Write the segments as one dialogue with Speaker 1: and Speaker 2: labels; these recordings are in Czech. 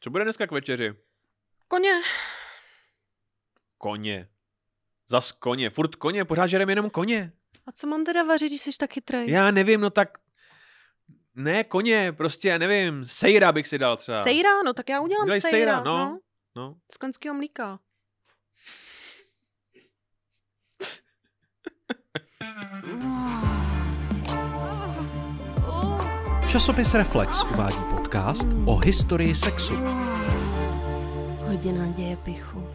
Speaker 1: Co bude dneska k večeři?
Speaker 2: Koně.
Speaker 1: Koně. Zas koně, furt koně, pořád žerem jenom koně.
Speaker 2: A co mám teda vařit, když jsi tak chytrej?
Speaker 1: Já nevím, no tak... Ne, koně, prostě, já nevím, sejra bych si dal třeba.
Speaker 2: Sejra? No tak já udělám
Speaker 1: Udělej
Speaker 2: sejra.
Speaker 1: sejra, no. No.
Speaker 2: Z koňského mlíka.
Speaker 3: Časopis Reflex uvádí podcast o historii sexu.
Speaker 2: Hodina děje pichu.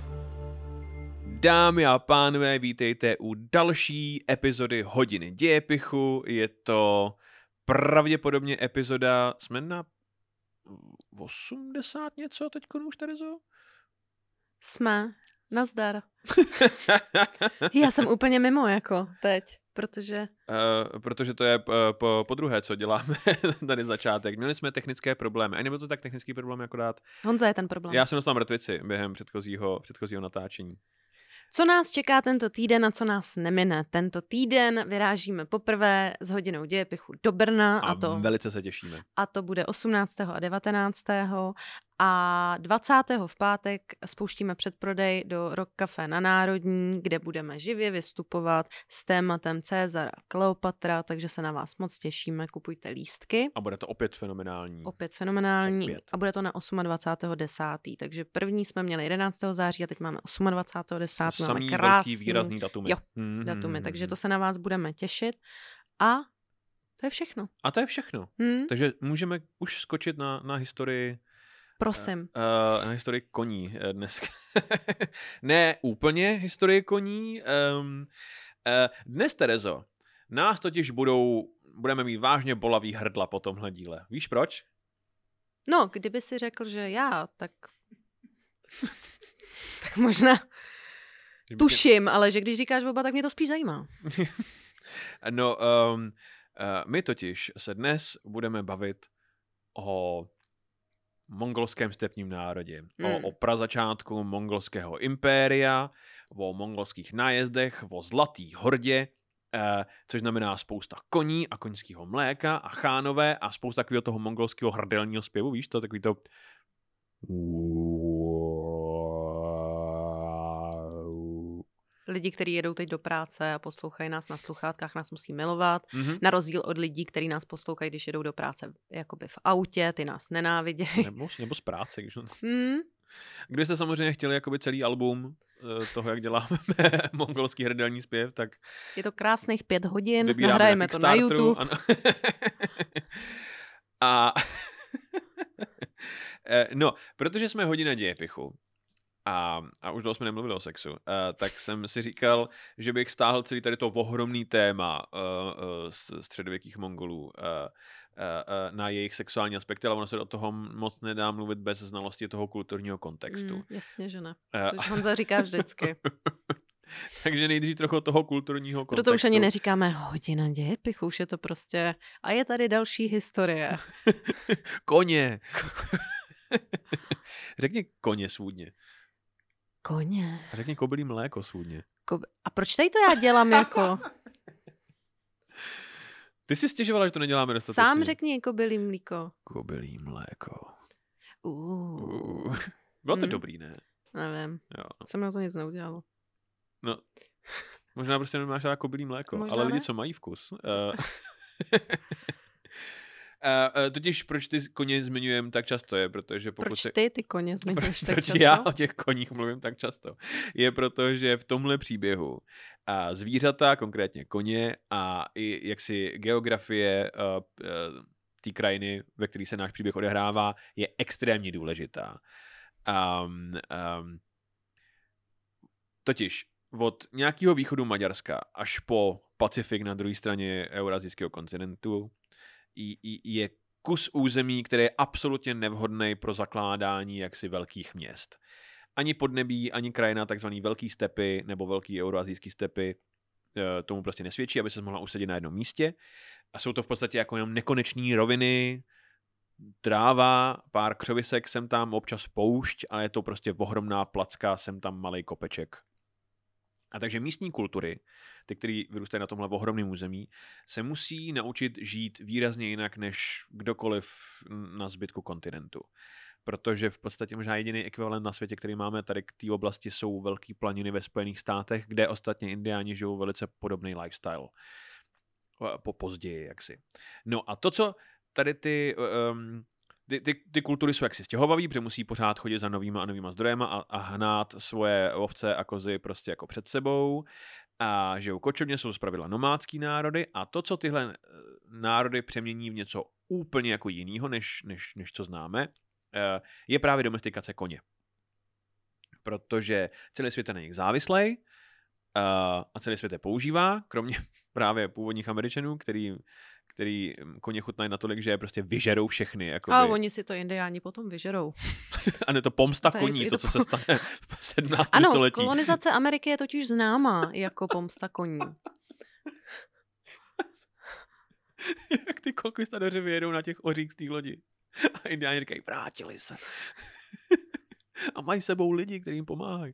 Speaker 1: Dámy a pánové, vítejte u další epizody Hodiny dějepichu. Je to pravděpodobně epizoda, jsme na 80 něco teď už, Terezo?
Speaker 2: Jsme. Nazdar. Já jsem úplně mimo, jako teď, protože...
Speaker 1: Uh, protože to je uh, po, po druhé, co děláme tady začátek. Měli jsme technické problémy. A nebyl to tak technický problém, akorát.
Speaker 2: Honza je ten problém.
Speaker 1: Já jsem dostal mrtvici během předchozího, předchozího natáčení.
Speaker 2: Co nás čeká tento týden a co nás nemine? Tento týden vyrážíme poprvé s hodinou dějepichu do Brna
Speaker 1: A,
Speaker 2: a, to,
Speaker 1: velice se těšíme.
Speaker 2: a to bude 18. a 19. A 20. v pátek spouštíme předprodej do Rock Café na Národní, kde budeme živě vystupovat s tématem Cezara a Kleopatra, takže se na vás moc těšíme, kupujte lístky.
Speaker 1: A bude to opět fenomenální.
Speaker 2: Opět fenomenální.
Speaker 1: Opět.
Speaker 2: A bude to na 28.10. Takže první jsme měli 11. září a teď máme 28.10. Máme
Speaker 1: Samý
Speaker 2: krásný
Speaker 1: velký výrazný datumy.
Speaker 2: Jo,
Speaker 1: Mhm,
Speaker 2: datumy,
Speaker 1: mhm,
Speaker 2: takže
Speaker 1: mhm.
Speaker 2: to se na vás budeme těšit. A to je všechno.
Speaker 1: A to je všechno.
Speaker 2: Hm?
Speaker 1: Takže můžeme už skočit na, na historii
Speaker 2: Prosím.
Speaker 1: Uh, na historii koní eh, dneska. ne úplně historii koní. Um, uh, dnes, Terezo, nás totiž budou, budeme mít vážně bolavý hrdla po tomhle díle. Víš proč?
Speaker 2: No, kdyby si řekl, že já, tak... tak možná tuším, ale že když říkáš oba, tak mě to spíš zajímá.
Speaker 1: No, um, uh, my totiž se dnes budeme bavit o mongolském stepním národě, o,
Speaker 2: Hmm.
Speaker 1: o prazačátku mongolského impéria, o mongolských nájezdech, o zlatý hordě, eh, což znamená spousta koní a koňského mléka a chánové a spousta takového toho mongolského hrdelního zpěvu, víš to, takový to...
Speaker 2: Lidi, kteří jedou teď do práce a poslouchají nás na sluchátkách, nás musí milovat.
Speaker 1: Mhm.
Speaker 2: Na rozdíl od lidí, kteří nás poslouchají, když jedou do práce jakoby v autě, ty nás nenávidějí.
Speaker 1: Nebo, nebo z práce. Když...
Speaker 2: Hmm?
Speaker 1: Kdybyste samozřejmě chtěli jakoby celý album eh, toho, jak děláme mongolský hrdelní zpěv, tak
Speaker 2: Je to krásných pět hodin, nahrajeme to na YouTube.
Speaker 1: Ano. a Eh, no, protože jsme hodina dějepichu a, a už dlouho jsme nemluvili o sexu, uh, tak jsem si říkal, že bych stáhl celý tady to ohromný téma uh, uh, středověkých Mongolů uh, uh, uh, na jejich sexuální aspekty, ale ono se do toho moc nedá mluvit bez znalosti toho kulturního kontextu.
Speaker 2: Mm, jasně, že ne.
Speaker 1: Eh,
Speaker 2: To Honza říká vždycky.
Speaker 1: Takže nejdřív trochu toho kulturního kontextu.
Speaker 2: Proto už ani neříkáme hodina dějepichu, už je to prostě... A je tady další historie.
Speaker 1: Koně! Řekni koně svůdně.
Speaker 2: Koně.
Speaker 1: A řekni kobylí mléko svůdně.
Speaker 2: Ko- A proč tady to já dělám jako?
Speaker 1: Ty jsi stěžovala, že to neděláme dostatečně.
Speaker 2: Sám řekni kobylí mlíko.
Speaker 1: Kobylí mléko.
Speaker 2: Uh,
Speaker 1: Uh. Bylo to
Speaker 2: Hmm.
Speaker 1: dobrý, ne?
Speaker 2: nevím,
Speaker 1: Jo.
Speaker 2: jsem na to nic neudělalo.
Speaker 1: No, možná prostě nemáš rád kobylí mléko,
Speaker 2: Možná
Speaker 1: ale lidi,
Speaker 2: ne.
Speaker 1: co mají vkus. Uh, Uh, totiž proč ty koně zmiňujeme tak často je, protože pokud
Speaker 2: Proč ty ty koně zmiňuješ tak
Speaker 1: proč
Speaker 2: často?
Speaker 1: já o těch koních mluvím tak často, je proto, že v tomhle příběhu a zvířata, konkrétně koně a i jaksi geografie uh, uh, té krajiny, ve které se náš příběh odehrává, je extrémně důležitá. Um, um, totiž od nějakého východu Maďarska až po Pacifik na druhé straně eurazijského kontinentu je kus území, který je absolutně nevhodný pro zakládání jaksi velkých měst. Ani podnebí, ani krajina takzvaný velký stepy nebo velký euroazijský stepy eh, tomu prostě nesvědčí, aby se mohla usadit na jednom místě. A jsou to v podstatě jako jenom nekoneční roviny, tráva, pár křovisek sem tam, občas poušť, ale je to prostě ohromná placka, sem tam malý kopeček. A takže místní kultury, ty, které vyrůstají na tomhle ohromném území, se musí naučit žít výrazně jinak než kdokoliv na zbytku kontinentu. protože v podstatě možná jediný ekvivalent na světě, který máme tady k té oblasti, jsou velké planiny ve Spojených státech, kde ostatně indiáni žijou velice podobný lifestyle. Po později, jaksi. No a to, co tady ty um, ty, ty, ty kultury jsou jaksi stěhovavý, protože musí pořád chodit za novýma a novýma zdrojema a, a hnát svoje ovce a kozy prostě jako před sebou. A že u kočovně jsou zpravidla nomádský národy a to, co tyhle eh, národy přemění v něco úplně jako jiného, než, než, než co známe, eh, je právě domestikace koně. Protože celý svět je na nich závislej a celý svět je používá, kromě právě původních Američanů, který který mm, koně chutnají natolik, že je prostě vyžerou všechny. Jakoby.
Speaker 2: A oni si to indiáni potom vyžerou.
Speaker 1: a ne to pomsta to koní, to, to, co se stane v 17.
Speaker 2: ano,
Speaker 1: století.
Speaker 2: kolonizace Ameriky je totiž známá jako pomsta koní.
Speaker 1: Jak ty konkvistadoři vyjedou na těch ořích z té lodi. A indiáni říkají, vrátili se. a mají sebou lidi, kteří jim pomáhají.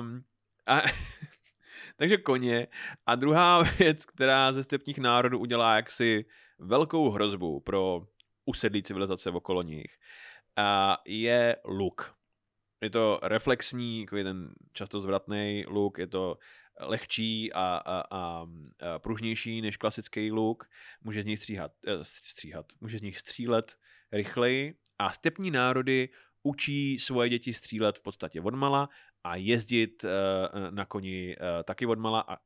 Speaker 1: Um, a takže koně. A druhá věc, která ze stepních národů udělá jaksi velkou hrozbu pro usedlý civilizace okolo nich, a je luk. Je to reflexní, jako ten často zvratný luk, je to lehčí a, a, a, a pružnější než klasický luk. Může z nich stříhat, eh, stříhat, může z nich střílet rychleji a stepní národy učí svoje děti střílet v podstatě odmala a jezdit uh, na koni uh, taky odmala a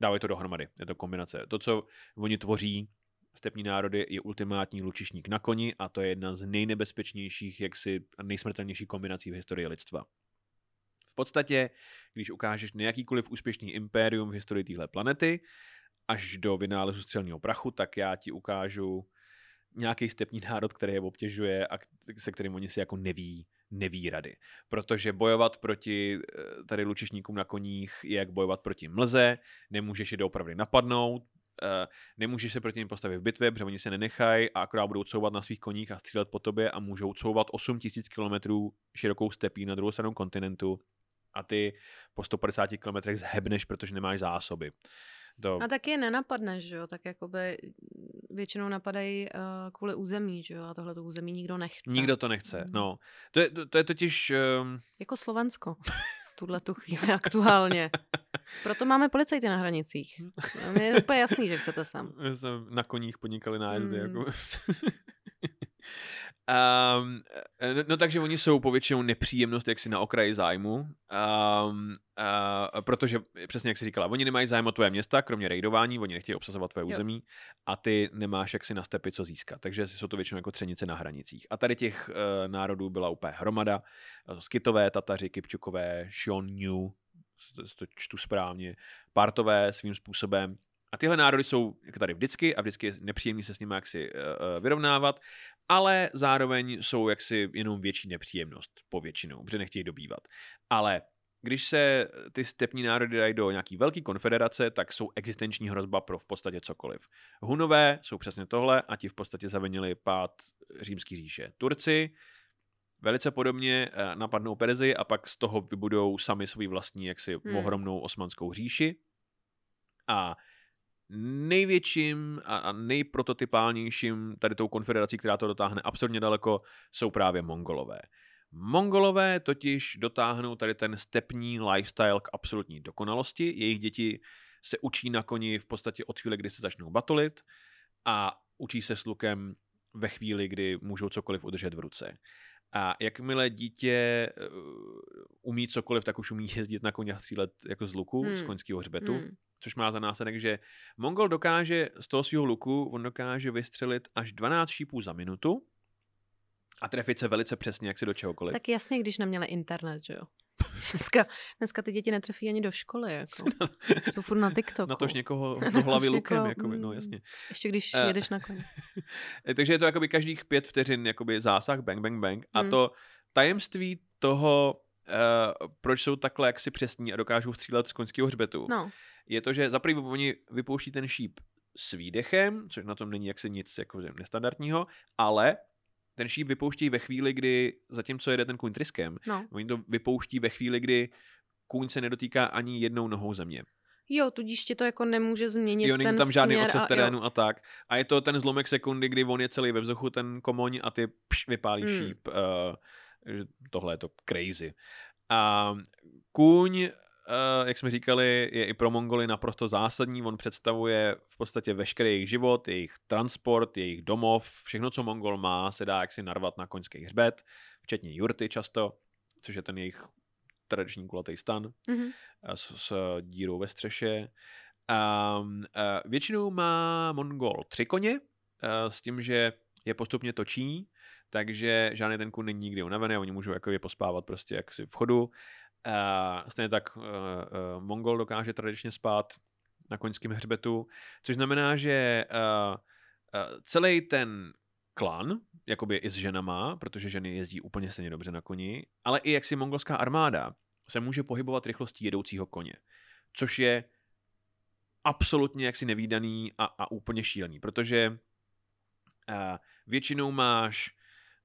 Speaker 1: dávají to dohromady. Je to kombinace. To, co oni tvoří, stepní národy, je ultimátní lučišník na koni a to je jedna z nejnebezpečnějších, jaksi nejsmrtelnějších kombinací v historii lidstva. V podstatě, když ukážeš nějakýkoliv úspěšný impérium v historii téhle planety, až do vynálezu střelního prachu, tak já ti ukážu nějaký stepní národ, který je obtěžuje a se kterým oni si jako neví, neví rady. Protože bojovat proti eh, tady lučišníkům na koních je jak bojovat proti mlze, nemůžeš je doopravdy napadnout, eh, nemůžeš se proti ním postavit v bitvě, protože oni se nenechají a akorát budou couvat na svých koních a střílet po tobě a můžou couvat 8000 km širokou stepí na druhou stranu kontinentu a ty po 150 km zhebneš, protože nemáš zásoby.
Speaker 2: To... A taky je nenapadne, že jo, tak jakoby většinou napadají uh, kvůli území, že jo, a tohle to území nikdo nechce.
Speaker 1: Nikdo to nechce, mm. no. To je, to, to je totiž... Um...
Speaker 2: Jako Slovensko. tuhle tu chvíli aktuálně. Proto máme policajty na hranicích. Je úplně jasný, že chcete sem.
Speaker 1: Na koních podnikali nájezdy. Mm. Jako. Um, no, takže oni jsou povětšinou nepříjemnost jaksi na okraji zájmu, um, uh, protože přesně jak jsi říkala, oni nemají zájem o tvoje města, kromě rejdování, oni nechtějí obsazovat tvoje jo. území a ty nemáš jaksi na stepy co získat, takže jsou to většinou jako třenice na hranicích. A tady těch uh, národů byla úplně hromada, skitové, Tataři, Kypčukové, Shonyu, to čtu správně, Partové svým způsobem, a tyhle národy jsou jako tady vždycky a vždycky je nepříjemný se s nimi jaksi uh, vyrovnávat ale zároveň jsou jaksi jenom větší nepříjemnost povětšinou, protože nechtějí dobývat. Ale když se ty stepní národy dají do nějaký velké konfederace, tak jsou existenční hrozba pro v podstatě cokoliv. Hunové jsou přesně tohle a ti v podstatě zavinili pád římský říše. Turci velice podobně eh, napadnou Perzi a pak z toho vybudou sami svůj vlastní jaksi hmm. ohromnou osmanskou říši. A největším a nejprototypálnějším tady tou konfederací, která to dotáhne absolutně daleko, jsou právě Mongolové. Mongolové totiž dotáhnou tady ten stepní lifestyle k absolutní dokonalosti. Jejich děti se učí na koni v podstatě od chvíle, kdy se začnou batolit a učí se s lukem ve chvíli, kdy můžou cokoliv udržet v ruce. A jakmile dítě eh, umí cokoliv, tak už umí jezdit na koně a střílet jako z luku, hmm. z koňského hřbetu. Hmm což má za následek, že Mongol dokáže z toho svého luku, on dokáže vystřelit až 12 šípů za minutu a trefit se velice přesně, jak si do čehokoliv.
Speaker 2: Tak jasně, když neměli internet, že jo. Dneska, dneska ty děti netrefí ani do školy, jako. Jsou furt na TikToku.
Speaker 1: Na tož někoho do hlavy lukem, jako, no mm, jasně.
Speaker 2: Ještě když uh, jedeš na koni.
Speaker 1: Takže je to jakoby každých pět vteřin jakoby zásah, bang, bang, bang. A hmm. to tajemství toho, uh, proč jsou takhle jaksi přesní a dokážou střílet z koňského hřbetu, no je to, že za prvý oni vypouští ten šíp s výdechem, což na tom není jaksi nic jako nestandardního, ale ten šíp vypouští ve chvíli, kdy zatímco jede ten kůň tryskem, no. oni to vypouští ve chvíli, kdy kůň se nedotýká ani jednou nohou země.
Speaker 2: Jo, tudíž ti to jako nemůže změnit
Speaker 1: jo, není
Speaker 2: ten
Speaker 1: tam žádný
Speaker 2: směr a,
Speaker 1: terénu
Speaker 2: jo.
Speaker 1: a tak. A je to ten zlomek sekundy, kdy on je celý ve vzduchu, ten komoň, a ty pš, vypálíš
Speaker 2: Hmm.
Speaker 1: mm. šíp. Uh, že tohle je to crazy. A kůň, jak jsme říkali, je i pro Mongoly naprosto zásadní. On představuje v podstatě veškerý jejich život, jejich transport, jejich domov. Všechno, co Mongol má, se dá jaksi narvat na koňský hřbet, včetně jurty často, což je ten jejich tradiční kulatý stan
Speaker 2: Mhm.
Speaker 1: a s, s dírou ve střeše. A, a většinou má Mongol tři koně, a s tím, že je postupně točí, takže žádný ten kůň není nikdy unavený, oni můžou jako je pospávat prostě jaksi v chodu. A stejně tak uh, uh, Mongol dokáže tradičně spát na koňském hřbetu, což znamená, že uh, uh, celý ten klan, jakoby i s ženama, protože ženy jezdí úplně stejně dobře na koni, ale i jaksi mongolská armáda se může pohybovat rychlostí jedoucího koně, což je absolutně jaksi nevýdaný a, a úplně šílený, protože uh, většinou máš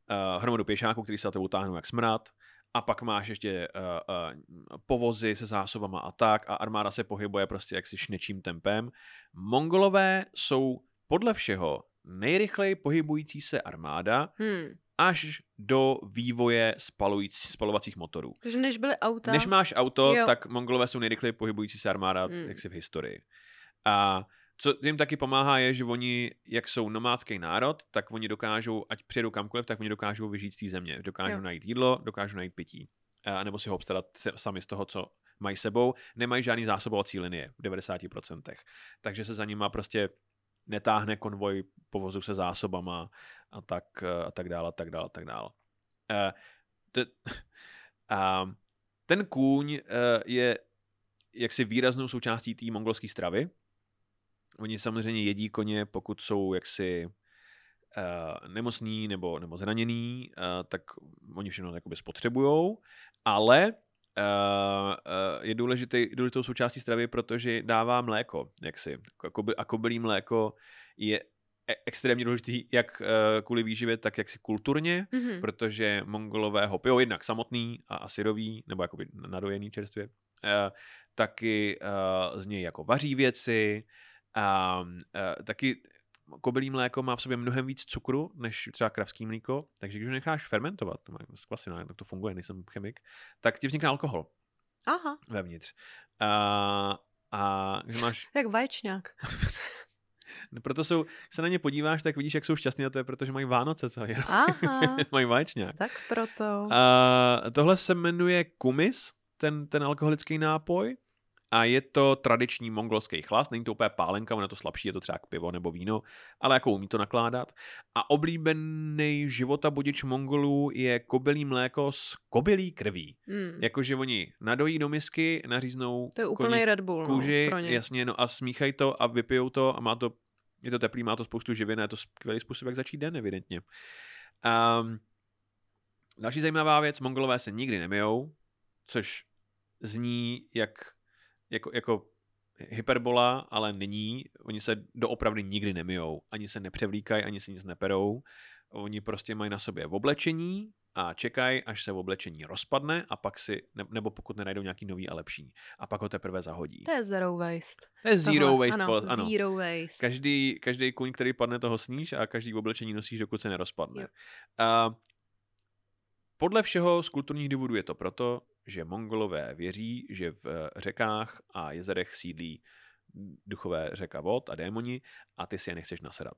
Speaker 1: uh, hromadu pěšáků, který se tebou táhnou jak smrad, a pak máš ještě uh, uh, povozy se zásobama a tak a armáda se pohybuje prostě jaksi šnečím tempem. Mongolové jsou podle všeho nejrychleji pohybující se armáda
Speaker 2: Hmm.
Speaker 1: až do vývoje spalující, spalovacích motorů.
Speaker 2: Takže než byly auta...
Speaker 1: Než máš auto,
Speaker 2: Jo.
Speaker 1: tak Mongolové jsou nejrychleji pohybující se armáda
Speaker 2: Hmm.
Speaker 1: jaksi v historii. A co jim taky pomáhá je, že oni, jak jsou nomádský národ, tak oni dokážou, ať přijedou kamkoliv, tak oni dokážou vyžít z té země. Dokážou
Speaker 2: Jo.
Speaker 1: najít jídlo, dokážou najít pití. A nebo si ho obstarat sami z toho, co mají sebou. Nemají žádný zásobovací linie v 90%. Takže se za nima prostě netáhne konvoj povozu se zásobama a tak, a tak dále, a tak dále, a tak dále. Eh, te- a ten kůň eh, je jaksi výraznou součástí té mongolské stravy. Oni samozřejmě jedí koně, pokud jsou jaksi uh, nemocný nebo, nebo zraněný, uh, tak oni všechno jakoby spotřebujou, ale uh, uh, je důležitý, důležitou součástí stravy, protože dává mléko, jaksi. A koby- A kobylí mléko je e- extrémně důležitý jak uh, kvůli výživě, tak jaksi kulturně,
Speaker 2: Mhm.
Speaker 1: protože mongolové ho pijou jednak samotný a, a syrový, nebo jakoby nadojený čerstvě, uh, taky uh, z něj jako vaří věci a uh, taky kobylí mléko má v sobě mnohem víc cukru než třeba kravský mlíko, takže když ho necháš fermentovat, to má skvasina, jak to funguje, nejsem chemik, tak ti vznikne alkohol
Speaker 2: Aha,
Speaker 1: vevnitř. A, a když máš,
Speaker 2: jak vaječňák.
Speaker 1: no proto jsou, se na ně podíváš, tak vidíš, jak jsou šťastní a to je proto, že mají Vánoce celý rok.
Speaker 2: Aha,
Speaker 1: mají vaječňák.
Speaker 2: tak proto.
Speaker 1: A tohle se jmenuje kumis, ten, ten alkoholický nápoj. A je to tradiční mongolský chlast, není to úplně pálenka, ono je to slabší, je to třeba pivo nebo víno, ale jako umí to nakládat. A oblíbený života budič Mongolů je kobylí mléko s kobylí krví.
Speaker 2: Hmm.
Speaker 1: Jakože oni nadojí do misky, naříznou
Speaker 2: To je úplný Red Bull
Speaker 1: kůži,
Speaker 2: no, pro ně.
Speaker 1: jasně, no a smíchají to a vypijou to a má to, je to teplý, má to spoustu živin a je to skvělý způsob, jak začít den, evidentně. Um, další zajímavá věc, mongolové se nikdy nemijou, což zní jak, jako, jako hyperbola, ale není. Oni se doopravdy nikdy nemijou. Ani se nepřevlíkají, ani si nic neperou. Oni prostě mají na sobě oblečení a čekají, až se oblečení rozpadne a pak si, ne, nebo pokud nenajdou nějaký nový a lepší. A pak ho teprve zahodí.
Speaker 2: To je zero waste.
Speaker 1: To je zero
Speaker 2: Tohle,
Speaker 1: waste
Speaker 2: ano,
Speaker 1: policy, ano.
Speaker 2: Zero waste.
Speaker 1: Každý, každý kuň, který padne, toho sníš a každý oblečení nosíš, dokud se nerozpadne.
Speaker 2: Jo.
Speaker 1: A podle všeho z kulturních důvodů je to proto, že Mongolové věří, že v eh, řekách a jezerech sídlí duchové řeka vod a démoni a ty si je nechceš nasedat.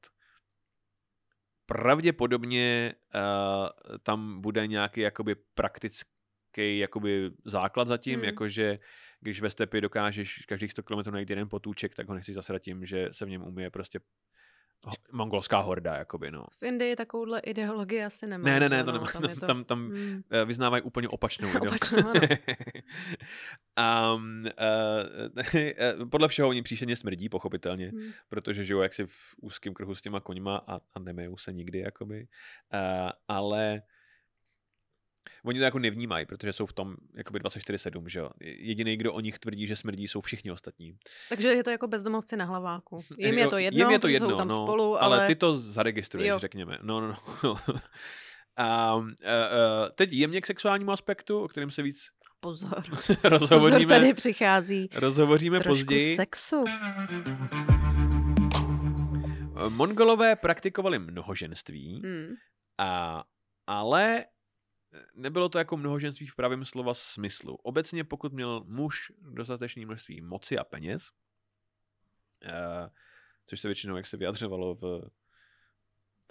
Speaker 1: Pravděpodobně uh, tam bude nějaký jakoby praktický jakoby základ zatím,
Speaker 2: hmm.
Speaker 1: jakože když ve stepě dokážeš každých 100 km najít jeden potůček, tak ho nechceš zasedat tím, že se v něm umije prostě mongolská horda, jakoby, no.
Speaker 2: V Indii takovouhle ideologii asi nemá.
Speaker 1: Ne, ne, ne, to
Speaker 2: no,
Speaker 1: nemá.
Speaker 2: Tam, to...
Speaker 1: tam, tam
Speaker 2: Hmm.
Speaker 1: eh, vyznávají úplně opačnou
Speaker 2: Opačnou,
Speaker 1: ideologii. um, uh, podle všeho oni příšerně smrdí, pochopitelně,
Speaker 2: Hmm.
Speaker 1: protože žijou jaksi v úzkém kruhu s těma koňma a, a nemejou se nikdy, jakoby. Uh, ale oni to jako nevnímají, protože jsou v tom jakoby 24-7, že jo. Jediný, kdo o nich tvrdí, že smrdí, jsou všichni ostatní.
Speaker 2: Takže je to jako bezdomovci na hlaváku. Jim je to jedno,
Speaker 1: jim je to jedno
Speaker 2: jsou tam
Speaker 1: no,
Speaker 2: spolu,
Speaker 1: ale...
Speaker 2: ale...
Speaker 1: ty to zaregistruješ,
Speaker 2: Jo.
Speaker 1: řekněme. No, no, no. A uh, uh, teď jemně k sexuálnímu aspektu, o kterém se víc
Speaker 2: Pozor.
Speaker 1: rozhovoříme,
Speaker 2: Pozor, tady přichází
Speaker 1: rozhovoříme
Speaker 2: trošku
Speaker 1: později.
Speaker 2: sexu.
Speaker 1: Mongolové praktikovali mnohoženství,
Speaker 2: Hmm.
Speaker 1: a, ale nebylo to jako mnohoženství v pravém slova smyslu. Obecně pokud měl muž dostatečné množství moci a peněz, eh, což se většinou, jak se vyjadřovalo v,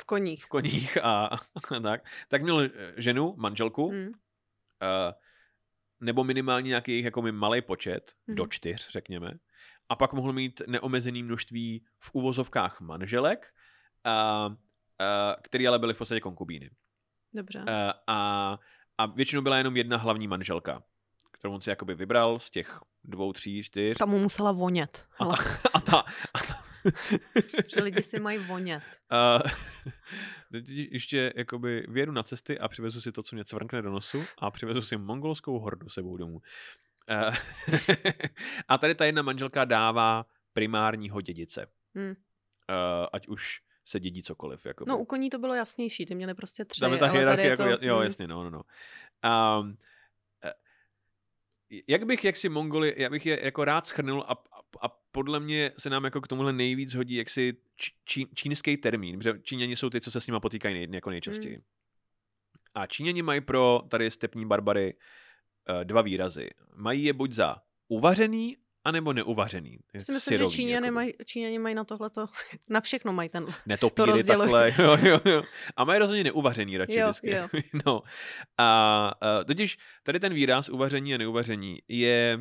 Speaker 2: V koních.
Speaker 1: v koních a, a tak, tak měl eh, ženu, manželku, eh, nebo minimálně nějaký jako malý počet, do
Speaker 2: Mhm.
Speaker 1: čtyř, řekněme. A pak mohl mít neomezený množství v uvozovkách manželek, a, a, který ale byly v podstatě konkubíny.
Speaker 2: Dobře.
Speaker 1: Eh, a, a většinou byla jenom jedna hlavní manželka, kterou on si jakoby vybral z těch dvou, tří, čtyř.
Speaker 2: Ta mu musela vonět.
Speaker 1: A ta, a ta, a ta
Speaker 2: že lidi si mají vonět.
Speaker 1: Uh, ještě jakoby vědu na cesty a přivezu si to, co mě cvrkne do nosu a přivezu si mongolskou hordu sebou domů. Uh, a tady ta jedna manželka dává primárního dědice.
Speaker 2: Hmm.
Speaker 1: Uh, ať už se dědí cokoliv. Jakoby.
Speaker 2: No u koní to bylo jasnější, ty měli prostě tři,
Speaker 1: Tam je ta hierarchie, jako,
Speaker 2: to,
Speaker 1: jo,
Speaker 2: hm,
Speaker 1: jasně, no, no, no. Um, jak bych, jak si Mongoli, já bych je jako rád schrnul a, a, a podle mě se nám jako k tomuhle nejvíc hodí jaksi čí, čínský termín, protože Číňani jsou ty, co se s nima potýkají nej, jako nejčastěji.
Speaker 2: Mm.
Speaker 1: A Číňani mají pro tady stepní barbary uh, dva výrazy. Mají je buď za uvařený, anebo neuvařený.
Speaker 2: Si myslím,
Speaker 1: Syrový,
Speaker 2: že Číňani
Speaker 1: jakoby.
Speaker 2: mají, Číňani mají na tohleto, na všechno mají ten.
Speaker 1: netopíry
Speaker 2: rozdělují.
Speaker 1: takhle. Jo, jo, jo. A mají rozhodně neuvařený radši
Speaker 2: Jo,
Speaker 1: vždycky.
Speaker 2: jo.
Speaker 1: No. A, a totiž tady ten výraz uvaření a neuvaření je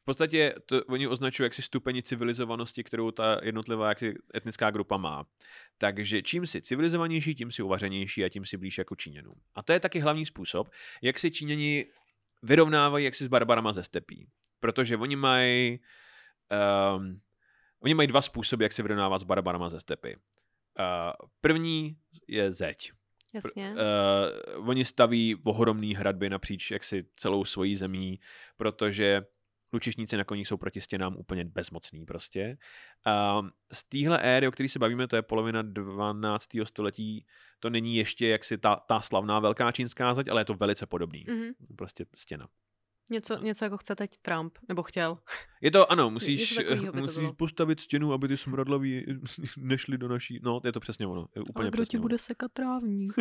Speaker 1: v podstatě, to, oni označují jaksi stupeň civilizovanosti, kterou ta jednotlivá jaksi etnická grupa má. Takže čím si civilizovanější, tím si uvařenější a tím si blíž jako Číňanům. A to je taky hlavní způsob, jak si Číňani vyrovnávají jaksi s barbarama ze stepí. Protože oni mají um, oni mají dva způsoby, jak se vyrovnávat s barbarama ze stepy. Uh, první je zeď.
Speaker 2: Jasně.
Speaker 1: Uh, oni staví ohromný hradby napříč jaksi celou svojí zemí, protože lučišníci na koních jsou proti stěnám úplně bezmocný prostě. Um, z téhle éry, o které se bavíme, to je polovina 12. století, to není ještě jaksi ta, ta slavná velká čínská zeď, ale je to velice podobný.
Speaker 2: Mhm.
Speaker 1: Prostě stěna.
Speaker 2: Něco, něco jako chce teď Trump, nebo chtěl.
Speaker 1: Je to, ano, musíš,
Speaker 2: to
Speaker 1: musíš postavit stěnu, aby ty smradlaví nešli do naší, no, je to přesně ono, je úplně
Speaker 2: Ale kdo ti bude sekat trávník?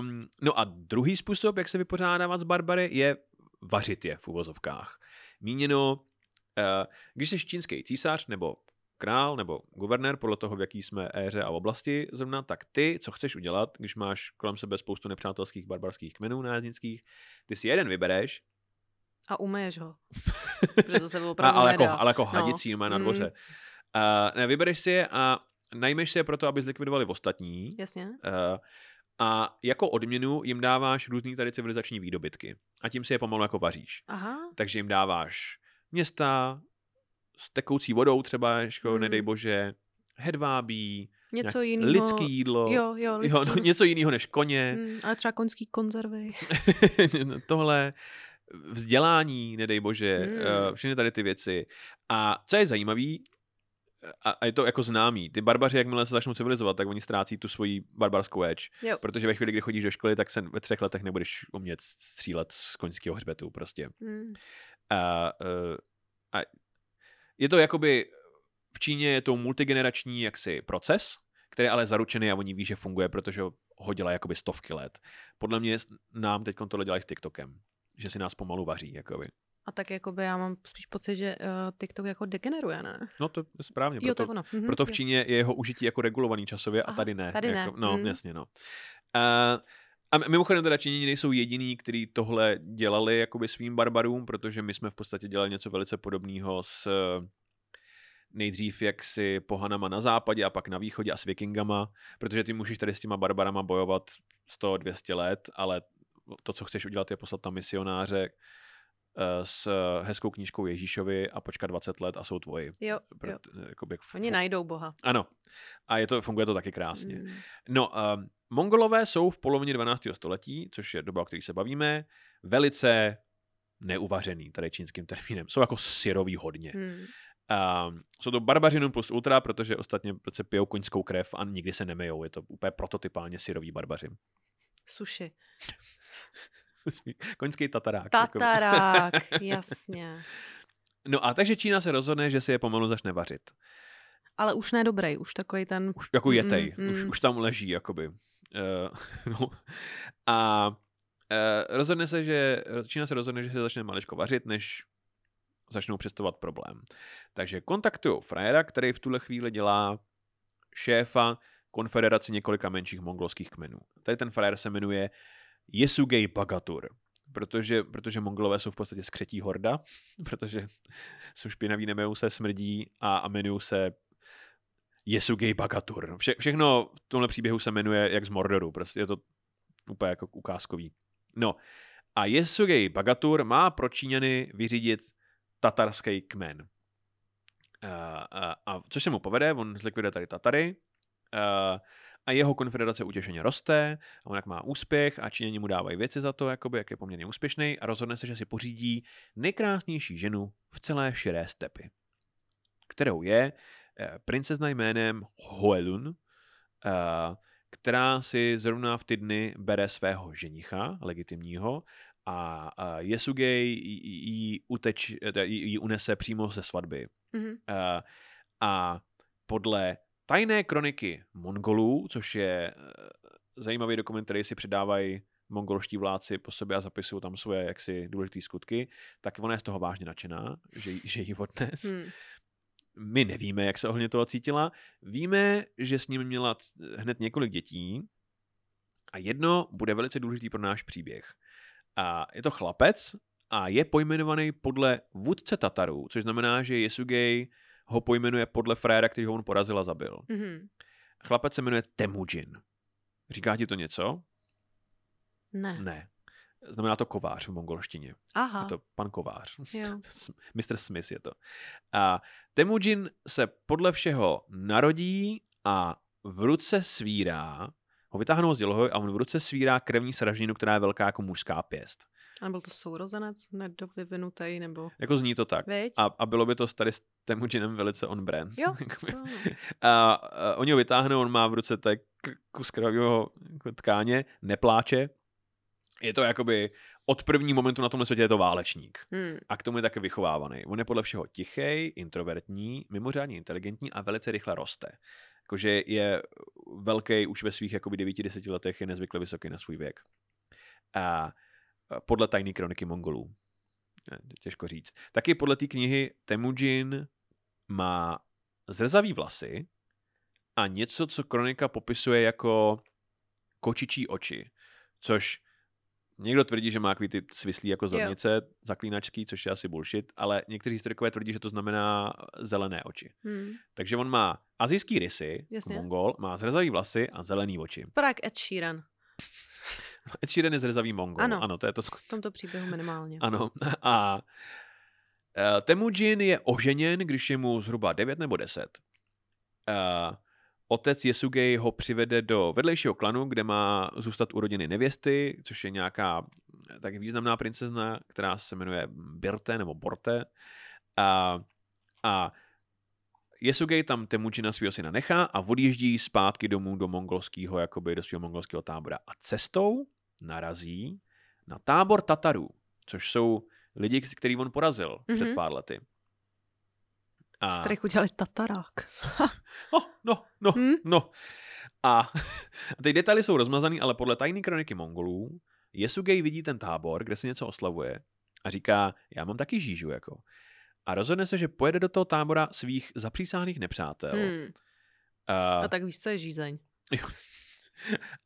Speaker 1: um, no a druhý způsob, jak se vypořádávat s barbary, je vařit je v uvozovkách. Míněno, uh, když jsi čínský císař nebo král nebo guvernér, podle toho, v jaký jsme éře a oblasti zrovna, tak ty, co chceš udělat, když máš kolem sebe spoustu nepřátelských barbarských kmenů nájezdnických, ty si jeden vybereš,
Speaker 2: A umeješ ho. Protože to se
Speaker 1: a,
Speaker 2: opravdu
Speaker 1: ale, jako, ale jako
Speaker 2: No.
Speaker 1: hadicí no. na
Speaker 2: Mm.
Speaker 1: dvoře. Uh, ne, vybereš si je a najmeš si je proto, aby zlikvidovali ostatní.
Speaker 2: Jasně.
Speaker 1: Uh, a jako odměnu jim dáváš různý tady civilizační výdobytky. A tím si je pomalu jako vaříš.
Speaker 2: Aha.
Speaker 1: Takže jim dáváš města s tekoucí vodou třeba, jako
Speaker 2: Hmm.
Speaker 1: nedej bože, hedvábí,
Speaker 2: Něco jiného.
Speaker 1: lidský jídlo,
Speaker 2: Jo, jo, lidský.
Speaker 1: jo, no, něco jiného než koně,
Speaker 2: Mm, ale třeba koňský konzervy.
Speaker 1: tohle vzdělání, nedej bože,
Speaker 2: Hmm.
Speaker 1: eh, všechny tady ty věci. A co je zajímavý, a, a je to jako známý, ty barbaři, jakmile se začnou civilizovat, tak oni ztrácí tu svoji barbarskou edge.
Speaker 2: Jo.
Speaker 1: Protože ve chvíli, kdy chodíš do školy, tak se ve třech letech nebudeš umět střílet z koňského hřbetu prostě.
Speaker 2: Mm.
Speaker 1: A, eh, a je to jakoby v Číně je to multigenerační jaksi proces, který je ale zaručený a oni ví, že funguje, protože ho dělají jakoby stovky let. Podle mě nám teď tohle dělají s TikTokem, že si nás pomalu vaří, jakoby.
Speaker 2: A tak jakoby já mám spíš pocit, že uh, TikTok jako degeneruje, ne?
Speaker 1: No to je správně,
Speaker 2: Jo, to
Speaker 1: proto,
Speaker 2: ono. Mhm,
Speaker 1: proto v. Číně je jeho užití jako regulovaný časově a
Speaker 2: Aha,
Speaker 1: tady ne.
Speaker 2: tady ne,
Speaker 1: Jako, no,
Speaker 2: mm.
Speaker 1: jasně, no. Uh, a mimochodem teda Číňani nejsou jediní, kteří tohle dělali jakoby svým barbarům, protože my jsme v podstatě dělali něco velice podobného s nejdřív jaksi pohanama na západě a pak na východě a s vikingama, protože ty můžeš tady s těma barbarama bojovat 100-200 let, ale to, co chceš udělat, je poslat tam misionáře s hezkou knížkou Ježíšovi a počkat 20 let a jsou tvoji.
Speaker 2: Jo,
Speaker 1: Pro-
Speaker 2: jo.
Speaker 1: jakoby jak
Speaker 2: Oni najdou boha.
Speaker 1: ano. A je to, funguje to taky krásně.
Speaker 2: Mm.
Speaker 1: No, uh, Mongolové jsou v polovině 12. století, což je doba, o které se bavíme, velice neuvařený, tady čínským termínem. Jsou jako syrový hodně.
Speaker 2: Mm.
Speaker 1: Um, jsou to barbařinum plus ultra, protože ostatně se pijou koňskou krev a nikdy se nemejou. Je to úplně prototypálně syrový barbaři.
Speaker 2: Sushi.
Speaker 1: Koňský tatarák. jako.
Speaker 2: Tatarák, jasně.
Speaker 1: No a takže Čína se rozhodne, že si je pomalu začne vařit.
Speaker 2: Ale už ne dobrý, už takový ten...
Speaker 1: Už jako jetej,
Speaker 2: Mm, mm.
Speaker 1: už, už tam leží, jakoby. Uh, no. A uh, rozhodne se, že Čína se rozhodne, že se začne maličko vařit, než začnou představovat problém. Takže kontaktují frajera, který v tuhle chvíli dělá šéfa konfederace několika menších mongolských kmenů. Tady ten frajer se jmenuje Yesugei Bagatur, protože, protože mongolové jsou v podstatě skřetí horda, protože jsou špinaví, nemejou se, smrdí a, a jmenují se Yesugei Bagatur. Vše, všechno v tomhle příběhu se jmenuje jak z Mordoru, prostě je to úplně jako ukázkový. No a Yesugei Bagatur má pro Číňany vyřídit tatarský kmen. Uh, uh, a což se mu povede, on zlikviduje tady Tatary uh, a jeho konfederace utěšeně roste a on jak má úspěch a Číňani mu dávají věci za to, jakoby, jak je poměrně úspěšný a rozhodne se, že si pořídí nejkrásnější ženu v celé širé stepy, kterou je eh, princezna jménem Hoelun, eh, která si zrovna v ty dny bere svého ženicha, legitimního, a, Yesugei jí- jí uteč, eh, jí unese přímo ze svatby.
Speaker 2: Mhm.
Speaker 1: Eh, a podle tajné kroniky Mongolů, což je eh, zajímavý dokument, který si předávají mongolští vládci po sobě a zapisují tam svoje jaksi důležité skutky, tak ona je z toho vážně nadšená, že, že ji odnes.
Speaker 2: Hmm.
Speaker 1: My nevíme, jak se ohledně toho cítila. Víme, že s ním měla hned několik dětí a jedno bude velice důležitý pro náš příběh. A je to chlapec a je pojmenovaný podle vůdce Tatarů, což znamená, že Yesugei ho pojmenuje podle fréra, který ho on porazil a zabil.
Speaker 2: Mhm.
Speaker 1: Chlapec se jmenuje Temujin. Říká ti to něco?
Speaker 2: Ne.
Speaker 1: Ne. Znamená to kovář v mongolštině.
Speaker 2: Aha.
Speaker 1: Je to pan kovář.
Speaker 2: Jo.
Speaker 1: Mr. Smith je to. A Temujin se podle všeho narodí a v ruce svírá, ho vytáhnou z dělohy a on v ruce svírá krevní sražninu, která je velká jako mužská pěst.
Speaker 2: A byl to sourozenec nedovyvinutý, nebo...
Speaker 1: Jako zní to tak.
Speaker 2: Viď?
Speaker 1: A, a bylo by to tady s Temujinem velice on brand.
Speaker 2: Jo,
Speaker 1: a, a oni ho vytáhnou, on má v ruce tak kus krvavého jako tkáně, nepláče. Je to jakoby od první momentu na tomhle světě je to válečník.
Speaker 2: Hmm.
Speaker 1: A k tomu je také vychovávaný. On je podle všeho tichý, introvertní, mimořádně inteligentní a velice rychle roste. Jakože je velký už ve svých jakoby 9-10 letech, je nezvykle vysoký na svůj věk. A podle tajné kroniky Mongolů. Ne, Těžko říct. Taky podle té knihy Temujin má zrzavý vlasy a něco, co kronika popisuje jako kočičí oči, což někdo tvrdí, že má takový ty svislí jako zornice zaklínačský, což je asi bullshit, ale někteří historikové tvrdí, že to znamená zelené oči.
Speaker 2: Hmm.
Speaker 1: Takže on má azijský rysy,
Speaker 2: Jasně.
Speaker 1: mongol, má zrzavý vlasy a zelený oči.
Speaker 2: Vypadá jak Ed Sheeran.
Speaker 1: Ed Sheeran je zrzavý mongol.
Speaker 2: Ano.
Speaker 1: ano to je to.
Speaker 2: V tomto příběhu minimálně.
Speaker 1: Ano. A uh, Temujin je oženěn, když je mu zhruba 9 nebo 10. Uh, otec Yesugei ho přivede do vedlejšího klanu, kde má zůstat u rodiny nevěsty, což je nějaká eh, tak významná princezna, která se jmenuje Birte nebo Borte. A, a Yesugei tam Temujina svého syna nechá a odjíždí zpátky domů do mongolského, jakoby do svého mongolského tábora. A cestou narazí na tábor Tatarů, což jsou lidi, který on porazil mm-hmm. před
Speaker 2: Mhm.
Speaker 1: pár lety. A...
Speaker 2: Z kterých udělali tatarák.
Speaker 1: No, no, no,
Speaker 2: Hm?
Speaker 1: no. A a ty detaily jsou rozmazaný, ale podle tajné kroniky Mongolů Yesugei vidí ten tábor, kde se něco oslavuje a říká, já mám taky žížu, jako. A rozhodne se, že pojede do toho tábora svých zapřísáhných nepřátel.
Speaker 2: Hmm.
Speaker 1: A,
Speaker 2: A tak víš, co je žízeň.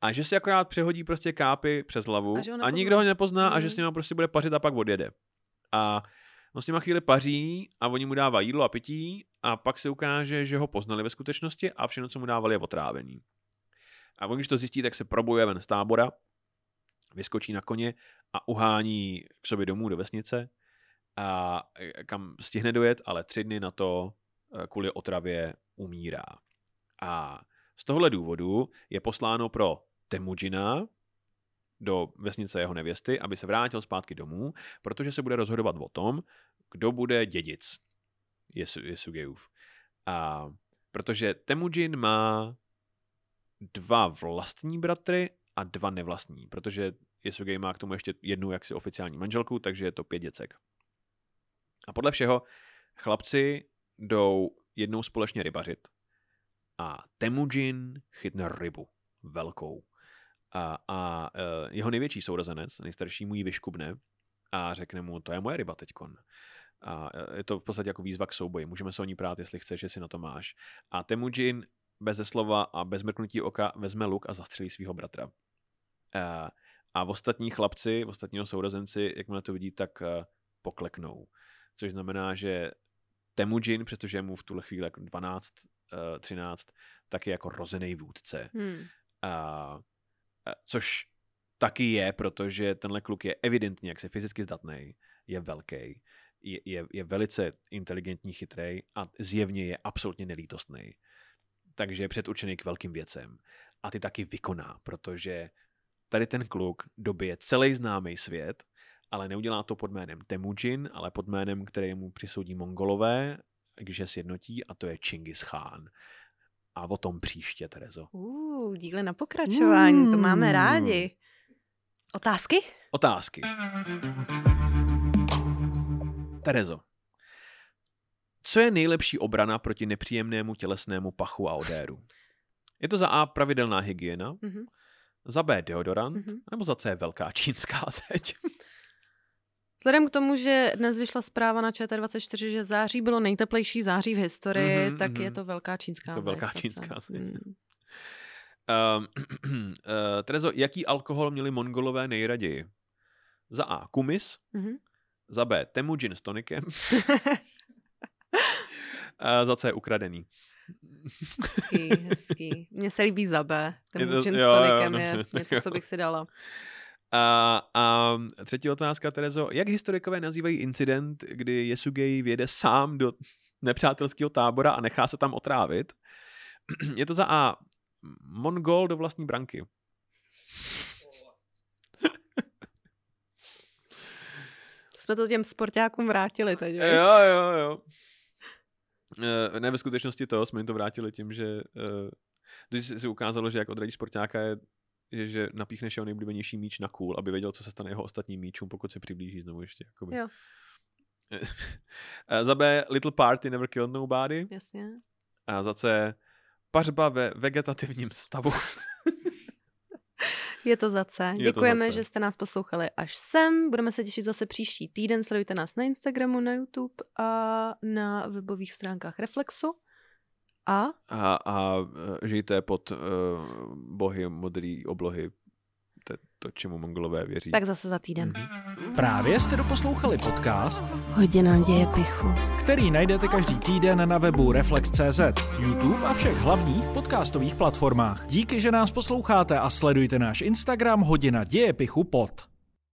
Speaker 1: a že si akorát přehodí prostě kápy přes hlavu
Speaker 2: A
Speaker 1: a,
Speaker 2: ho nepozná.
Speaker 1: nikdo ho nepozná a že
Speaker 2: Mhm.
Speaker 1: s nima prostě bude pařit a pak odjede. A on s nima chvíli paří a oni mu dává jídlo a pití a pak se ukáže, že ho poznali ve skutečnosti a všechno, co mu dávali, je otrávení. A on, když to zjistí, tak se probuje ven z tábora, vyskočí na koně a uhání k sobě domů do vesnice, a e, kam stihne dojet, ale tři dny na to e, kvůli otravě umírá. A z tohle důvodu je posláno pro Temujina do vesnice jeho nevěsty, aby se vrátil zpátky domů, protože se bude rozhodovat o tom, kdo bude dědic Jesu, Jesugeův. A protože Temujin má dva vlastní bratry a dva nevlastní, protože Yesugei má k tomu ještě jednu jaksi oficiální manželku, takže je to pět děcek. A podle všeho chlapci jdou jednou společně rybařit a Temujin chytne rybu. Velkou. A, a e, jeho největší sourozenec, nejstarší, mu ji vyškubne a řekne mu, to je moje ryba teďkon. A e, je to v podstatě jako výzva k souboji. Můžeme se o ní prát, jestli chceš, že si na to máš. A Temujin bez slova a bez mrknutí oka vezme luk a zastřelí svého bratra. A, a v ostatní chlapci, v ostatního sourozenci, jakmile to vidí, tak pokleknou. Což znamená, že Temujin, přestože mu v tuhle chvíli jako 12, 13, tak je jako rozený vůdce. Hmm. A, což taky je, protože tenhle kluk je evidentně, jak se fyzicky zdatný, je velký, je, je, je velice inteligentní, chytrý a zjevně je absolutně nelítostný. Takže je předurčený k velkým věcem. A ty taky vykoná, protože tady ten kluk dobije celý známý svět, ale neudělá to pod jménem Temujin, ale pod jménem, který mu přisoudí mongolové, když je sjednotí, a to je Chingis Khan. A o tom příště, Terezo.
Speaker 2: Uh, díle na pokračování, uh. to máme rádi. Otázky?
Speaker 1: Otázky. Terezo, co je nejlepší obrana proti nepříjemnému tělesnému pachu a odéru? Je to za A pravidelná hygiena, mm-hmm. za B deodorant, mm-hmm. nebo za C velká čínská zeď?
Speaker 2: Vzhledem k tomu, že dnes vyšla zpráva na ČT24, že září bylo nejteplejší září v historii, mm-hmm, tak mm-hmm. je to velká čínská.
Speaker 1: To velká čínská zeď. Mm. Uh, uh, Terezo, jaký alkohol měli mongolové nejraději? Za A. Kumis. Mm-hmm. Za B. Temujin s tonikem. A za C. Ukradený.
Speaker 2: Hezký, hezký. Mně se líbí za B. Temujin s tonikem je no, něco, co bych si dala.
Speaker 1: A, a třetí otázka, Terezo. Jak historikové nazývají incident, kdy Yesugei vjede sám do nepřátelského tábora a nechá se tam otrávit? Je to za A. Mongol do vlastní branky.
Speaker 2: Jsme to těm sportákům vrátili teď,
Speaker 1: Jo, jo, jo. Eh, ne, ve skutečnosti to, jsme jim to vrátili tím, že eh, když si ukázalo, že jak odradí sportáka je že, že napíchneš jeho nejblíbenější míč na cool, aby věděl, co se stane jeho ostatním míčům, pokud se přiblíží znovu ještě. Jakoby. Jo. za B, Little Party Never Killed Nobody.
Speaker 2: Jasně.
Speaker 1: A za C, pařba ve vegetativním stavu.
Speaker 2: Je to za C. Je Děkujeme, za C. že jste nás poslouchali až sem. Budeme se těšit zase příští týden. Sledujte nás na Instagramu, na YouTube a na webových stránkách Reflexu. A?
Speaker 1: A, a e, žijte pod uh, bohy modrý oblohy, to, to, čemu mongolové věří.
Speaker 2: Tak zase za týden. Mm-hmm.
Speaker 3: Právě jste doposlouchali podcast
Speaker 2: Hodina děje pichu,
Speaker 3: který najdete každý týden na webu Reflex.cz, YouTube a všech hlavních podcastových platformách. Díky, že nás posloucháte a sledujte náš Instagram Hodina děje pichu pod.